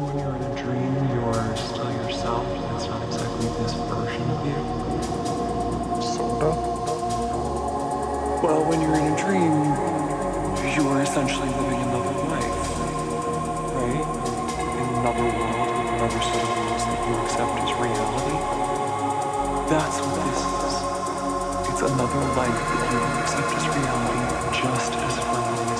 when you're in a dream, you're still yourself, it's not exactly this version of you? Sort of. Well, when you're in a dream, you are essentially living another life, right? In another world another set of rules that you accept as reality. That's what this is. It's another life that you accept as reality just as firmly